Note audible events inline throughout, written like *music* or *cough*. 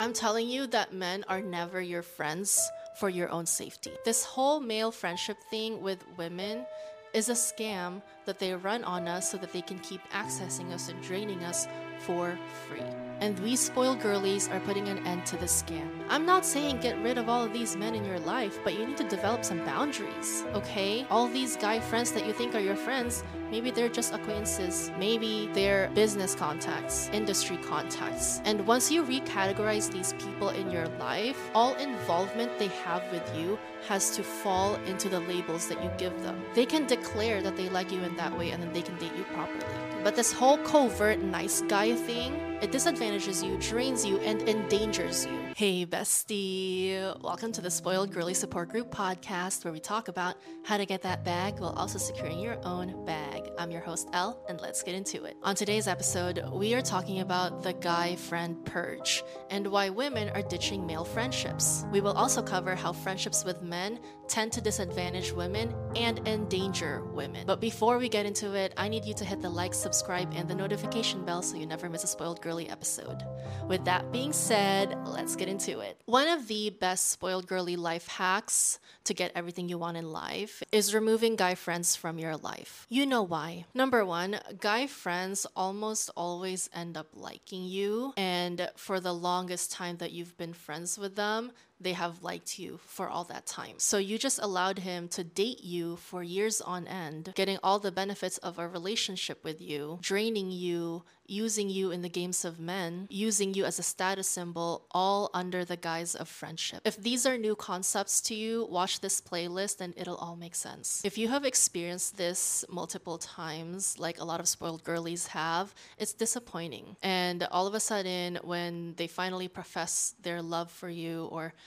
I'm telling you that men are never your friends for your own safety. This whole male friendship thing with women is a scam that they run on us so that they can keep accessing us and draining us for free. And we spoiled girlies are putting an end to the scam. I'm not saying get rid of all of these men in your life, but you need to develop some boundaries, okay? All these guy friends that you think are your friends, maybe they're just acquaintances, maybe they're business contacts, industry contacts. And once you recategorize these people in your life, all involvement they have with you has to fall into the labels that you give them. They can declare that they like you in that way and then they can date you properly. But this whole covert nice guy thing, it disadvantages you, drains you, and endangers you. Hey, bestie. Welcome to the Spoiled Girly Support Group podcast, where we talk about how to get that bag while also securing your own bag. I'm your host, Elle, and let's get into it. On today's episode, we are talking about the guy friend purge and why women are ditching male friendships. We will also cover how friendships with men tend to disadvantage women and endanger women. But before we get into it, I need you to hit the like, subscribe, and the notification bell so you never miss a Spoiled Girly episode. With that being said, let's get into it. One of the best Spoiled Girly life hacks to get everything you want in life is removing guy friends from your life. You know why. Number one, guy friends almost always end up liking you, and for the longest time that you've been friends with them, they have liked you for all that time. So you just allowed him to date you for years on end, getting all the benefits of a relationship with you, draining you, using you in the games of men, using you as a status symbol, all under the guise of friendship. If these are new concepts to you, watch this playlist and it'll all make sense. If you have experienced this multiple times, like a lot of spoiled girlies have, it's disappointing. And all of a sudden, when they finally profess their love for you or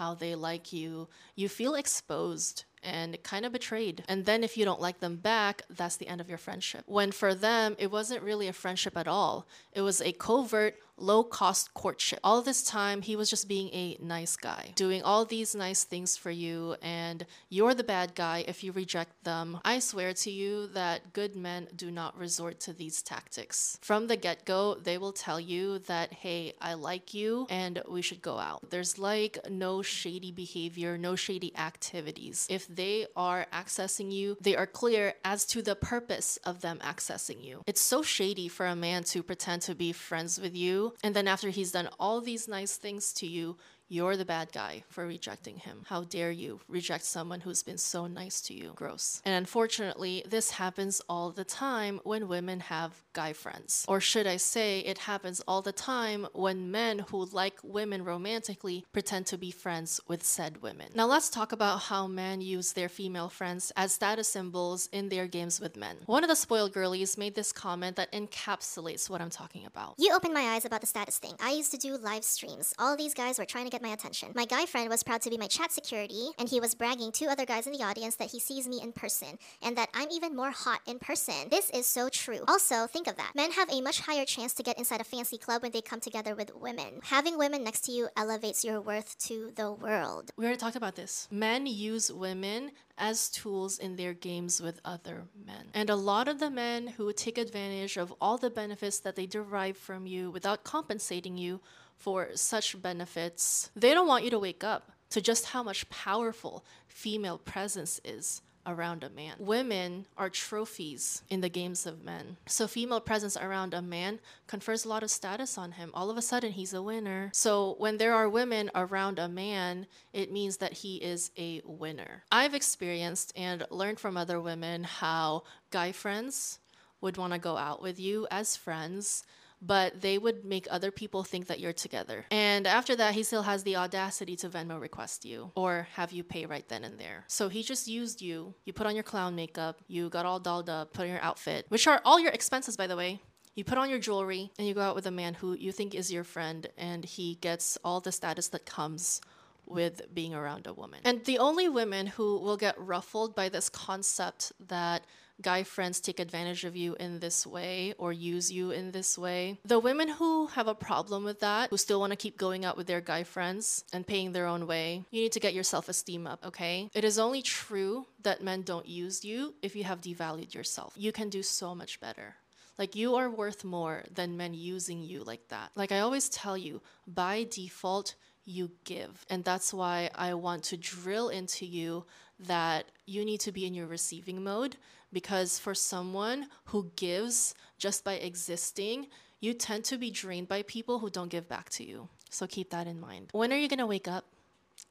how they like you, you feel exposed and kind of betrayed. And then if you don't like them back, that's the end of your friendship. When for them, it wasn't really a friendship at all, it was a covert, low cost courtship. All this time, he was just being a nice guy, doing all these nice things for you, and you're the bad guy if you reject them. I swear to you that good men do not resort to these tactics. From the get go, they will tell you that, hey, I like you and we should go out. There's like no shady behavior, no shady activities. If they are accessing you, they are clear as to the purpose of them accessing you. It's so shady for a man to pretend to be friends with you and then after he's done all these nice things to you, you're the bad guy for rejecting him. How dare you reject someone who's been so nice to you? Gross. And unfortunately, this happens all the time when women have guy friends. Or should I say, it happens all the time when men who like women romantically pretend to be friends with said women. Now, let's talk about how men use their female friends as status symbols in their games with men. One of the spoiled girlies made this comment that encapsulates what I'm talking about. You opened my eyes about the status thing. I used to do live streams. All these guys were trying to get my attention. My guy friend was proud to be my chat security, and he was bragging to other guys in the audience that he sees me in person and that I'm even more hot in person. This is so true. Also, think of that. Men have a much higher chance to get inside a fancy club when they come together with women. Having women next to you elevates your worth to the world. We already talked about this. Men use women as tools in their games with other men. And a lot of the men who take advantage of all the benefits that they derive from you without compensating you for such benefits, they don't want you to wake up to just how much powerful female presence is around a man. Women are trophies in the games of men. So female presence around a man confers a lot of status on him. All of a sudden he's a winner. So when there are women around a man, it means that he is a winner. I've experienced and learned from other women how guy friends would want to go out with you as friends but they would make other people think that you're together. And after that, he still has the audacity to Venmo request you or have you pay right then and there. So he just used you. You put on your clown makeup, you got all dolled up, put on your outfit, which are all your expenses, by the way. You put on your jewelry and you go out with a man who you think is your friend, and he gets all the status that comes with being around a woman. And the only women who will get ruffled by this concept that guy friends take advantage of you in this way or use you in this way. The women who have a problem with that, who still want to keep going out with their guy friends and paying their own way, you need to get your self esteem up, okay? It is only true that men don't use you if you have devalued yourself. You can do so much better. Like, you are worth more than men using you like that. Like, I always tell you, by default, you give. And that's why I want to drill into you that you need to be in your receiving mode because for someone who gives just by existing, you tend to be drained by people who don't give back to you. So keep that in mind. When are you going to wake up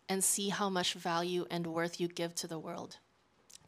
and see how much value and worth you give to the world?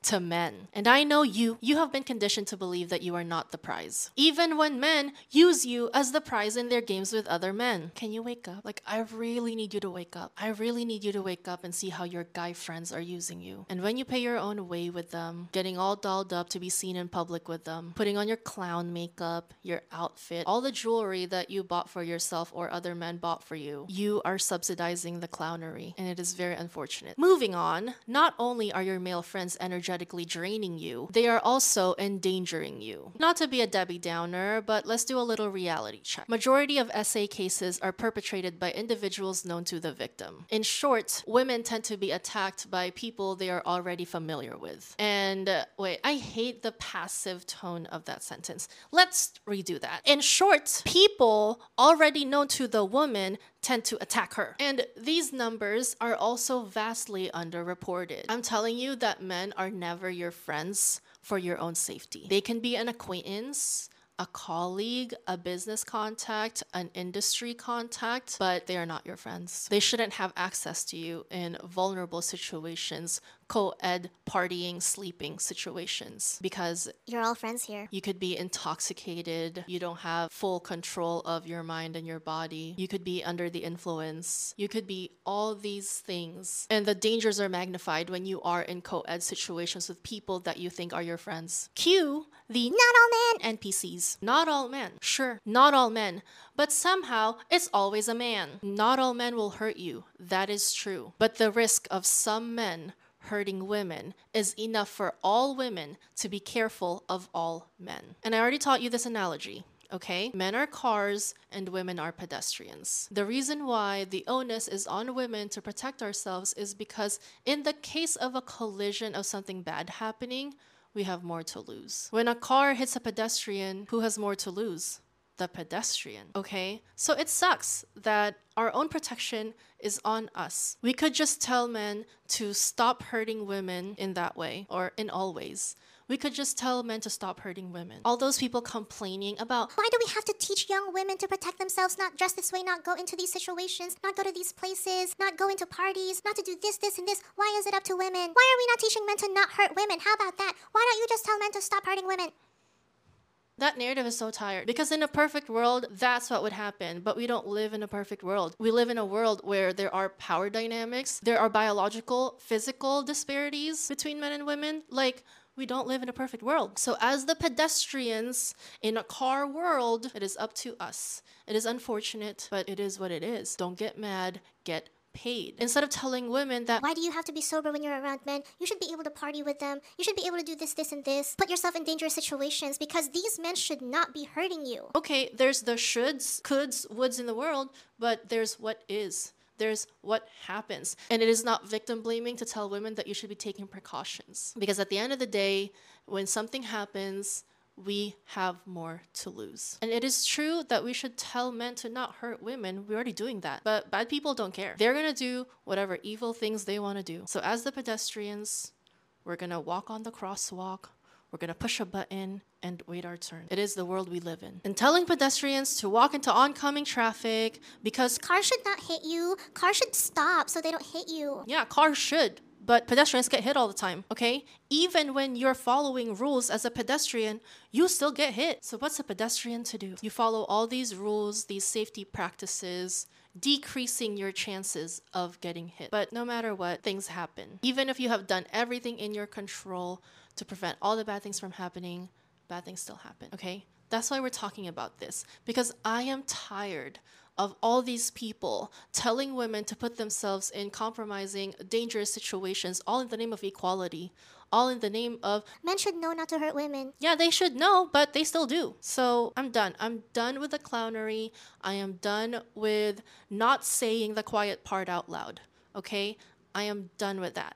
To men. And I know you, you have been conditioned to believe that you are not the prize. Even when men use you as the prize in their games with other men. Can you wake up? Like, I really need you to wake up. I really need you to wake up and see how your guy friends are using you. And when you pay your own way with them, getting all dolled up to be seen in public with them, putting on your clown makeup, your outfit, all the jewelry that you bought for yourself or other men bought for you, you are subsidizing the clownery. And it is very unfortunate. Moving on, not only are your male friends energetic energetically draining you, they are also endangering you. Not to be a Debbie Downer, but let's do a little reality check. Majority of SA cases are perpetrated by individuals known to the victim. In short, women tend to be attacked by people they are already familiar with. And uh, wait, I hate the passive tone of that sentence. Let's redo that. In short, people already known to the woman tend to attack her. And these numbers are also vastly underreported. I'm telling you that men are never your friends for your own safety. They can be an acquaintance, a colleague, a business contact, an industry contact, but they are not your friends. They shouldn't have access to you in vulnerable situations co ed partying, sleeping situations because you're all friends here. You could be intoxicated. You don't have full control of your mind and your body. You could be under the influence. You could be all these things. And the dangers are magnified when you are in co ed situations with people that you think are your friends. Cue the not all men NPCs. Not all men. Sure, not all men. But somehow, it's always a man. Not all men will hurt you. That is true. But the risk of some men hurting women is enough for all women to be careful of all men. And I already taught you this analogy. Okay? Men are cars and women are pedestrians. The reason why the onus is on women to protect ourselves is because, in the case of a collision of something bad happening, we have more to lose. When a car hits a pedestrian, who has more to lose? The pedestrian. Okay? So it sucks that our own protection is on us. We could just tell men to stop hurting women in that way or in all ways. We could just tell men to stop hurting women. All those people complaining about why do we have to teach young women to protect themselves, not dress this way, not go into these situations, not go to these places, not go into parties, not to do this, this, and this. Why is it up to women? Why are we not teaching men to not hurt women? How about that? Why don't you just tell men to stop hurting women? That narrative is so tired because in a perfect world, that's what would happen. But we don't live in a perfect world. We live in a world where there are power dynamics, there are biological, physical disparities between men and women. Like, we don't live in a perfect world. So, as the pedestrians in a car world, it is up to us. It is unfortunate, but it is what it is. Don't get mad, get paid. Instead of telling women that why do you have to be sober when you're around men? You should be able to party with them. You should be able to do this, this, and this. Put yourself in dangerous situations because these men should not be hurting you. Okay, there's the shoulds, coulds, woulds in the world, but there's what is. There's what happens. And it is not victim blaming to tell women that you should be taking precautions. Because at the end of the day, when something happens, we have more to lose. And it is true that we should tell men to not hurt women. We're already doing that. But bad people don't care. They're gonna do whatever evil things they wanna do. So, as the pedestrians, we're gonna walk on the crosswalk, we're gonna push a button and wait our turn. It is the world we live in. And telling pedestrians to walk into oncoming traffic because cars should not hit you, cars should stop so they don't hit you. Yeah, cars should but pedestrians get hit all the time, okay? Even when you're following rules as a pedestrian, you still get hit. So, what's a pedestrian to do? You follow all these rules, these safety practices, decreasing your chances of getting hit. But no matter what, things happen. Even if you have done everything in your control to prevent all the bad things from happening, bad things still happen, okay? That's why we're talking about this because I am tired of all these people telling women to put themselves in compromising, dangerous situations, all in the name of equality, all in the name of men should know not to hurt women. Yeah, they should know, but they still do. So I'm done. I'm done with the clownery. I am done with not saying the quiet part out loud. Okay? I am done with that.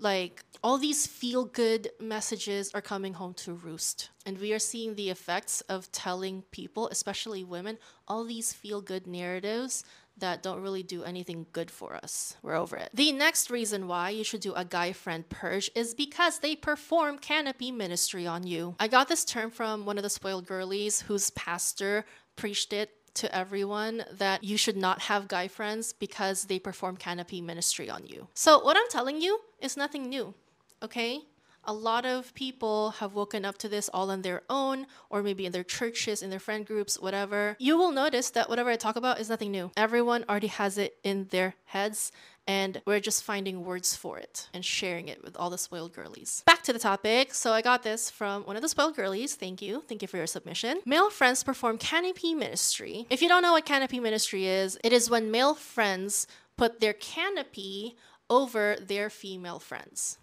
Like all these feel good messages are coming home to roost. And we are seeing the effects of telling people, especially women, all these feel good narratives that don't really do anything good for us. We're over it. The next reason why you should do a guy friend purge is because they perform canopy ministry on you. I got this term from one of the spoiled girlies whose pastor preached it to everyone that you should not have guy friends because they perform canopy ministry on you. So, what I'm telling you is nothing new, okay? A lot of people have woken up to this all on their own, or maybe in their churches, in their friend groups, whatever. You will notice that whatever I talk about is nothing new. Everyone already has it in their heads, and we're just finding words for it and sharing it with all the spoiled girlies. Back to the topic. So I got this from one of the spoiled girlies. Thank you. Thank you for your submission. Male friends perform canopy ministry. If you don't know what canopy ministry is, it is when male friends put their canopy over their female friends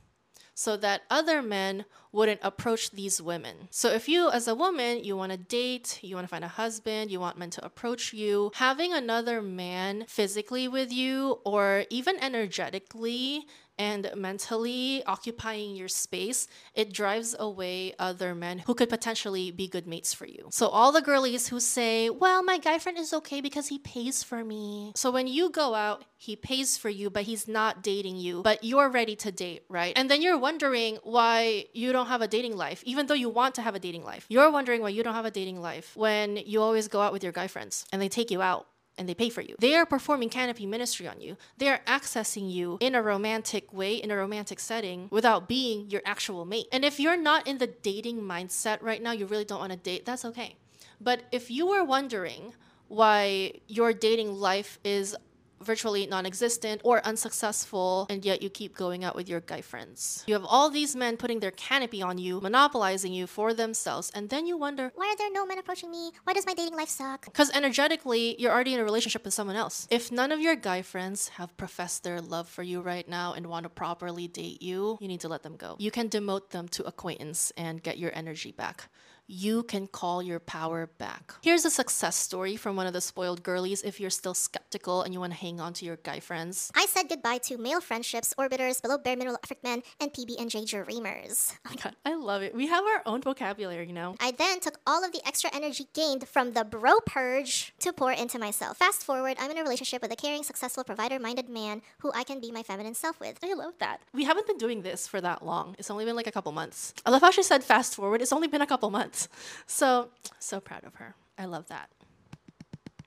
so that other men wouldn't approach these women. So if you as a woman, you want to date, you want to find a husband, you want men to approach you, having another man physically with you or even energetically and mentally occupying your space, it drives away other men who could potentially be good mates for you. So, all the girlies who say, Well, my guy friend is okay because he pays for me. So, when you go out, he pays for you, but he's not dating you, but you're ready to date, right? And then you're wondering why you don't have a dating life, even though you want to have a dating life. You're wondering why you don't have a dating life when you always go out with your guy friends and they take you out and they pay for you. They are performing canopy ministry on you. They are accessing you in a romantic way, in a romantic setting, without being your actual mate. And if you're not in the dating mindset right now, you really don't want to date, that's okay. But if you were wondering why your dating life is virtually non-existent or unsuccessful and yet you keep going out with your guy friends. You have all these men putting their canopy on you, monopolizing you for themselves, and then you wonder, Why are there no men approaching me? Why does my dating life suck? because energetically you're already in a relationship with someone else. If none of your guy friends have professed their love for you right now and want to properly date you, you need to let them go. You can demote them to acquaintance and get your energy back you can call your power back. Here's a success story from one of the spoiled girlies if you're still skeptical and you want to hang on to your guy friends. I said goodbye to male friendships, orbiters, below bare mineral effort men, and PB&J dreamers. *laughs* Oh my god, I love it. We have our own vocabulary, you know? I then took all of the extra energy gained from the bro purge to pour into myself. Fast forward, I'm in a relationship with a caring, successful, provider-minded man who I can be my feminine self with. I love that. We haven't been doing this for that long. It's only been like a couple months. I love how she said fast forward. It's only been a couple months. So, so proud of her. I love that.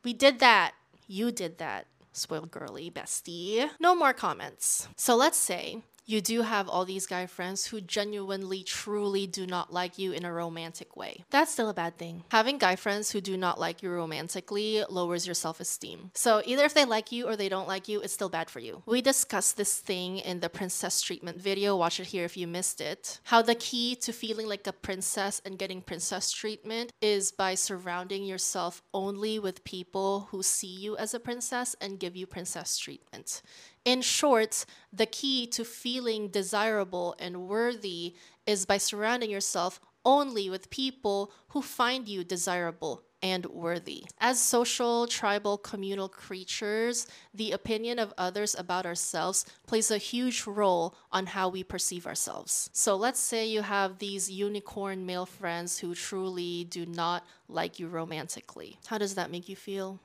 We did that. You did that. Spoiled girly bestie. No more comments. So let's say you do have all these guy friends who genuinely, truly do not like you in a romantic way. That's still a bad thing. Having guy friends who do not like you romantically lowers your self esteem. So either if they like you or they don't like you, it's still bad for you. We discussed this thing in the princess treatment video. Watch it here if you missed it. How the key to feeling like a princess and getting princess treatment is by surrounding yourself only with people who see you as a princess and give you princess treatment. In short, the key to feeling desirable and worthy is by surrounding yourself only with people who find you desirable and worthy. As social, tribal, communal creatures, the opinion of others about ourselves plays a huge role on how we perceive ourselves. So let's say you have these unicorn male friends who truly do not like you romantically. How does that make you feel?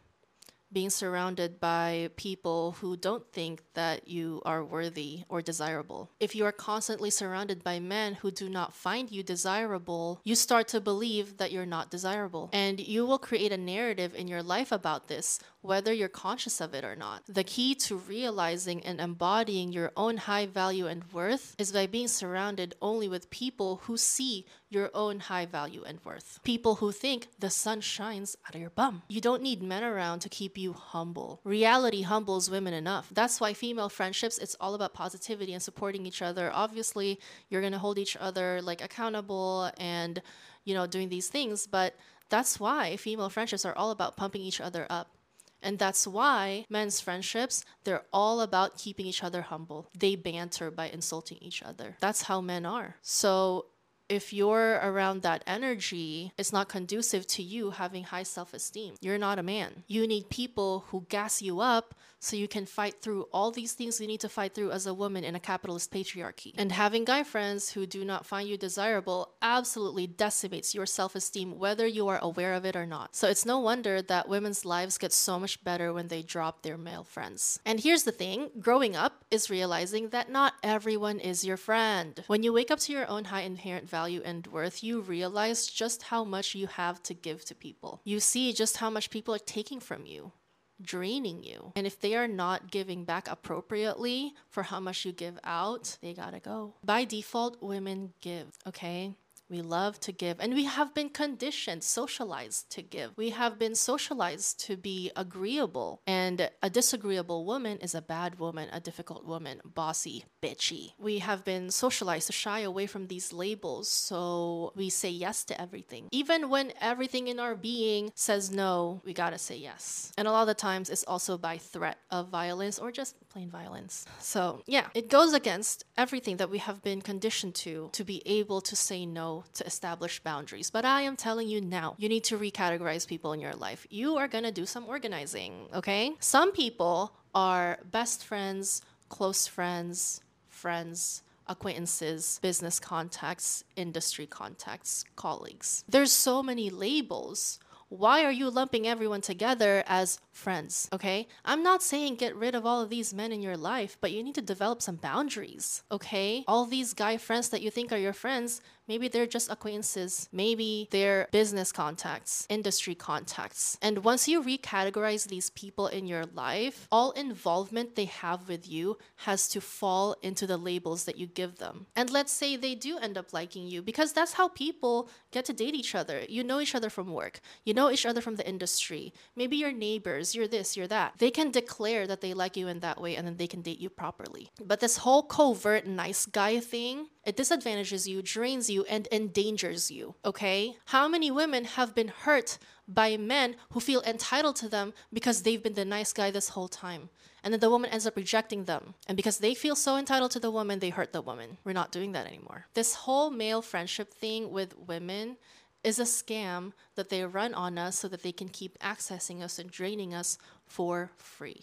Being surrounded by people who don't think that you are worthy or desirable. If you are constantly surrounded by men who do not find you desirable, you start to believe that you're not desirable. And you will create a narrative in your life about this, whether you're conscious of it or not. The key to realizing and embodying your own high value and worth is by being surrounded only with people who see your own high value and worth. People who think the sun shines out of your bum. You don't need men around to keep you humble. Reality humbles women enough. That's why female friendships, it's all about positivity and supporting each other. Obviously, you're going to hold each other like accountable and, you know, doing these things, but that's why female friendships are all about pumping each other up. And that's why men's friendships, they're all about keeping each other humble. They banter by insulting each other. That's how men are. So if you're around that energy, it's not conducive to you having high self esteem. You're not a man. You need people who gas you up so you can fight through all these things you need to fight through as a woman in a capitalist patriarchy. And having guy friends who do not find you desirable absolutely decimates your self esteem, whether you are aware of it or not. So it's no wonder that women's lives get so much better when they drop their male friends. And here's the thing growing up is realizing that not everyone is your friend. When you wake up to your own high inherent value and worth, you realize just how much you have to give to people. You see just how much people are taking from you draining you. And if they are not giving back appropriately for how much you give out, they gotta go. By default, women give, okay? We love to give, and we have been conditioned, socialized to give. We have been socialized to be agreeable, and a disagreeable woman is a bad woman, a difficult woman, bossy, bitchy. We have been socialized to shy away from these labels, so we say yes to everything. Even when everything in our being says no, we gotta say yes. And a lot of the times, it's also by threat of violence or just plain violence. So, yeah, it goes against everything that we have been conditioned to to be able to say no to establish boundaries. But I am telling you now, you need to recategorize people in your life. You are going to do some organizing, okay? Some people are best friends, close friends, friends, acquaintances, business contacts, industry contacts, colleagues. There's so many labels why are you lumping everyone together as friends? Okay? I'm not saying get rid of all of these men in your life, but you need to develop some boundaries. Okay? All these guy friends that you think are your friends, maybe they're just acquaintances. Maybe they're business contacts, industry contacts. And once you recategorize these people in your life, all involvement they have with you has to fall into the labels that you give them. And let's say they do end up liking you, because that's how people get to date each other. You know each other from work. You know each other from the industry. Maybe your neighbors, you're this, you're that. They can declare that they like you in that way and then they can date you properly. But this whole covert nice guy thing, it disadvantages you, drains you, and endangers you, okay? How many women have been hurt by men who feel entitled to them because they've been the nice guy this whole time? And then the woman ends up rejecting them. And because they feel so entitled to the woman, they hurt the woman. We're not doing that anymore. This whole male friendship thing with women is a scam that they run on us so that they can keep accessing us and draining us for free.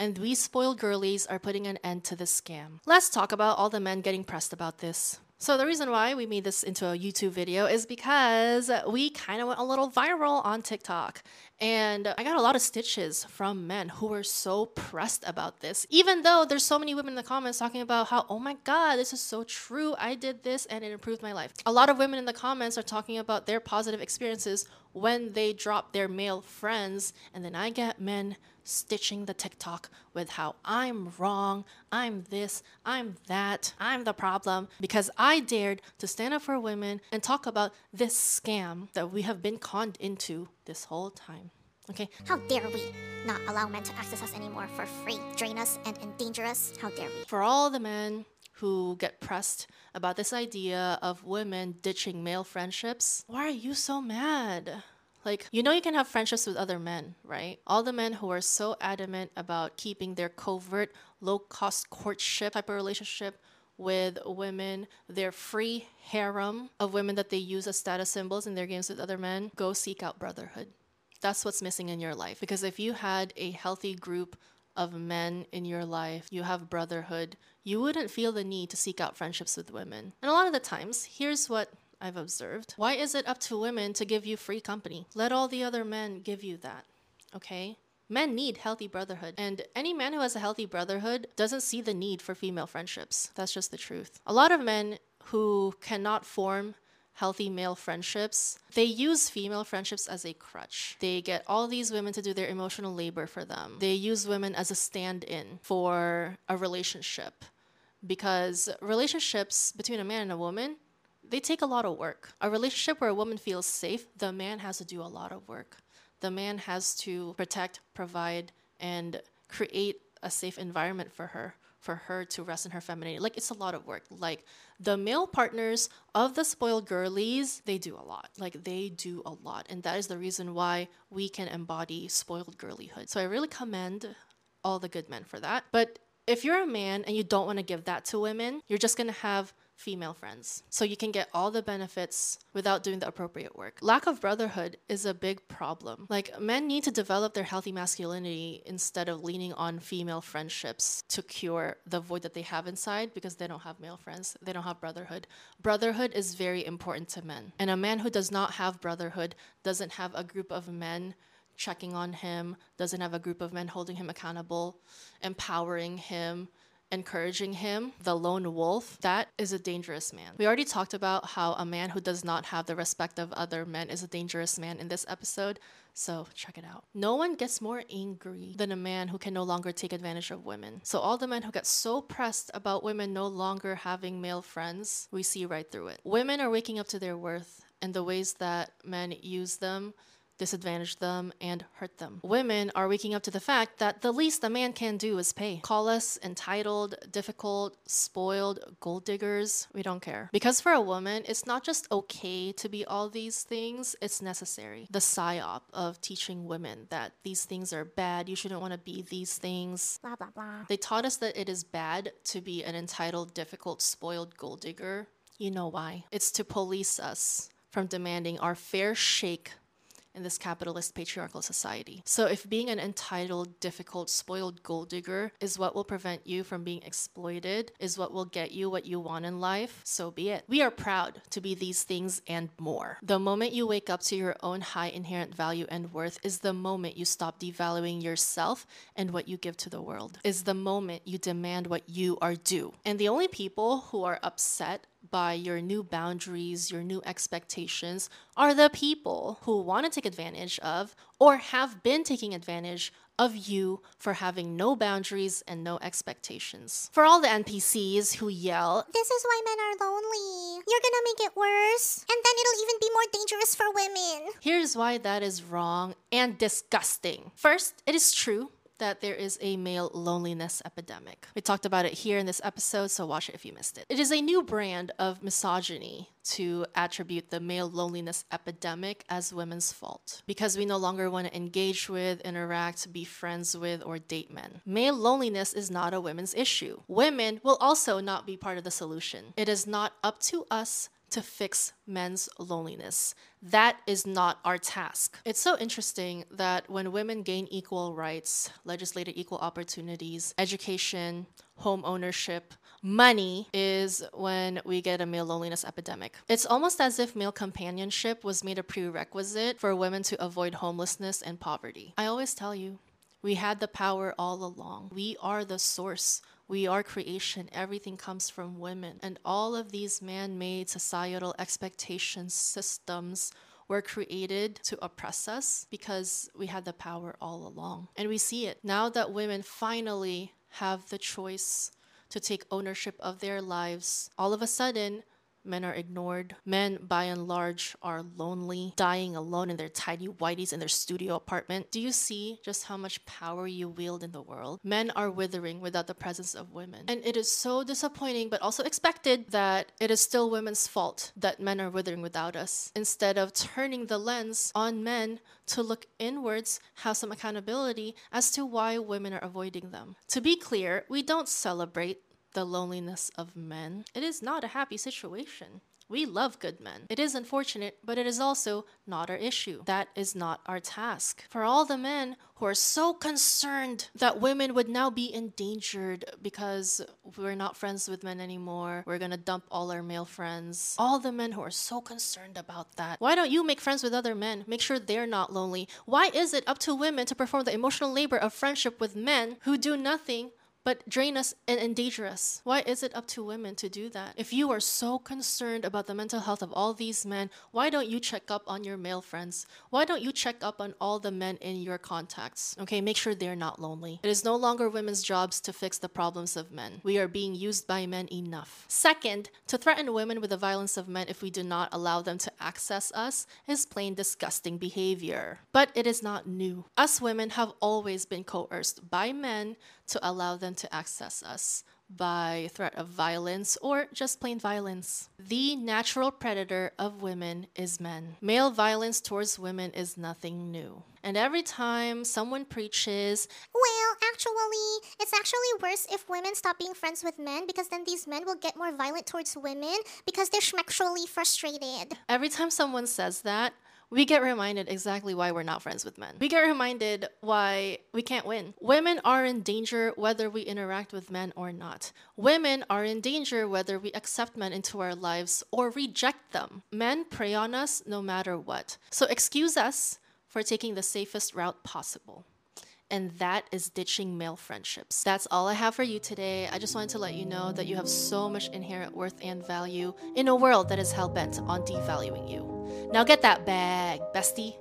And we spoiled girlies are putting an end to this scam. Let's talk about all the men getting pressed about this. So, the reason why we made this into a YouTube video is because we kind of went a little viral on TikTok. And I got a lot of stitches from men who were so pressed about this, even though there's so many women in the comments talking about how, oh my God, this is so true. I did this and it improved my life. A lot of women in the comments are talking about their positive experiences when they drop their male friends. And then I get men stitching the TikTok with how I'm wrong, I'm this, I'm that, I'm the problem, because I dared to stand up for women and talk about this scam that we have been conned into this whole time. Okay? How dare we not allow men to access us anymore for free, drain us and endanger us? How dare we? For all the men who get pressed about this idea of women ditching male friendships, why are you so mad? Like, you know, you can have friendships with other men, right? All the men who are so adamant about keeping their covert, low cost courtship type of relationship with women, their free harem of women that they use as status symbols in their games with other men, go seek out brotherhood. That's what's missing in your life. Because if you had a healthy group of men in your life, you have brotherhood, you wouldn't feel the need to seek out friendships with women. And a lot of the times, here's what I've observed. Why is it up to women to give you free company? Let all the other men give you that, okay? Men need healthy brotherhood, and any man who has a healthy brotherhood doesn't see the need for female friendships. That's just the truth. A lot of men who cannot form healthy male friendships, they use female friendships as a crutch. They get all these women to do their emotional labor for them. They use women as a stand in for a relationship because relationships between a man and a woman they take a lot of work. A relationship where a woman feels safe, the man has to do a lot of work. The man has to protect, provide, and create a safe environment for her, for her to rest in her femininity. Like, it's a lot of work. Like, the male partners of the spoiled girlies, they do a lot. Like, they do a lot. And that is the reason why we can embody spoiled girlyhood. So, I really commend all the good men for that. But if you're a man and you don't want to give that to women, you're just going to have female friends. So you can get all the benefits without doing the appropriate work. Lack of brotherhood is a big problem. Like, men need to develop their healthy masculinity instead of leaning on female friendships to cure the void that they have inside because they don't have male friends. They don't have brotherhood. Brotherhood is very important to men. And a man who does not have brotherhood doesn't have a group of men checking on him, doesn't have a group of men holding him accountable, empowering him, encouraging him, the lone wolf, that is a dangerous man. We already talked about how a man who does not have the respect of other men is a dangerous man in this episode. So check it out. No one gets more angry than a man who can no longer take advantage of women. So all the men who get so pressed about women no longer having male friends, we see right through it. Women are waking up to their worth and the ways that men use them disadvantage them, and hurt them. Women are waking up to the fact that the least a man can do is pay. Call us entitled, difficult, spoiled, gold diggers. We don't care. Because for a woman, it's not just okay to be all these things, it's necessary. The psyop of teaching women that these things are bad, you shouldn't want to be these things. Blah, blah, blah. They taught us that it is bad to be an entitled, difficult, spoiled gold digger. You know why? It's to police us from demanding our fair shake in this capitalist patriarchal society. So, if being an entitled, difficult, spoiled gold digger is what will prevent you from being exploited, is what will get you what you want in life, so be it. We are proud to be these things and more. The moment you wake up to your own high inherent value and worth is the moment you stop devaluing yourself and what you give to the world, is the moment you demand what you are due. And the only people who are upset by your new boundaries, your new expectations, are the people who want to take advantage of or have been taking advantage of you for having no boundaries and no expectations. For all the NPCs who yell, This is why men are lonely. You're gonna make it worse. And then it'll even be more dangerous for women. here's why that is wrong and disgusting. First, it is true that there is a male loneliness epidemic. We talked about it here in this episode, so watch it if you missed it. It is a new brand of misogyny to attribute the male loneliness epidemic as women's fault because we no longer want to engage with, interact, be friends with, or date men. Male loneliness is not a women's issue. Women will also not be part of the solution. It is not up to us to fix men's loneliness. That is not our task. It's so interesting that when women gain equal rights, legislated equal opportunities, education, home ownership, money is when we get a male loneliness epidemic. It's almost as if male companionship was made a prerequisite for women to avoid homelessness and poverty. I always tell you, we had the power all along. We are the source. We are creation. Everything comes from women. And all of these man made societal expectations, systems were created to oppress us because we had the power all along. And we see it. Now that women finally have the choice to take ownership of their lives, all of a sudden, Men are ignored. Men, by and large, are lonely, dying alone in their tiny whiteys in their studio apartment. Do you see just how much power you wield in the world? Men are withering without the presence of women. And it is so disappointing, but also expected, that it is still women's fault that men are withering without us. Instead of turning the lens on men to look inwards, have some accountability as to why women are avoiding them. To be clear, we don't celebrate the loneliness of men. It is not a happy situation. We love good men. It is unfortunate, but it is also not our issue. That is not our task. For all the men who are so concerned that women would now be endangered because we're not friends with men anymore, we're gonna dump all our male friends. All the men who are so concerned about that. Why don't you make friends with other men? Make sure they're not lonely. Why is it up to women to perform the emotional labor of friendship with men who do nothing but drain us and endanger us. Why is it up to women to do that? If you are so concerned about the mental health of all these men, why don't you check up on your male friends? Why don't you check up on all the men in your contacts? Okay, make sure they're not lonely. It is no longer women's jobs to fix the problems of men. We are being used by men enough. Second, to threaten women with the violence of men if we do not allow them to access us is plain disgusting behavior. But it is not new. Us women have always been coerced by men to allow them to access us by threat of violence or just plain violence. The natural predator of women is men. Male violence towards women is nothing new. And every time someone preaches, Well, actually, it's actually worse if women stop being friends with men because then these men will get more violent towards women because they're sexually frustrated. every time someone says that, we get reminded exactly why we're not friends with men. We get reminded why we can't win. Women are in danger whether we interact with men or not. Women are in danger whether we accept men into our lives or reject them. Men prey on us no matter what. So excuse us for taking the safest route possible. And that is ditching male friendships. That's all I have for you today. I just wanted to let you know that you have so much inherent worth and value in a world that is hell bent on devaluing you. Now get that bag, bestie.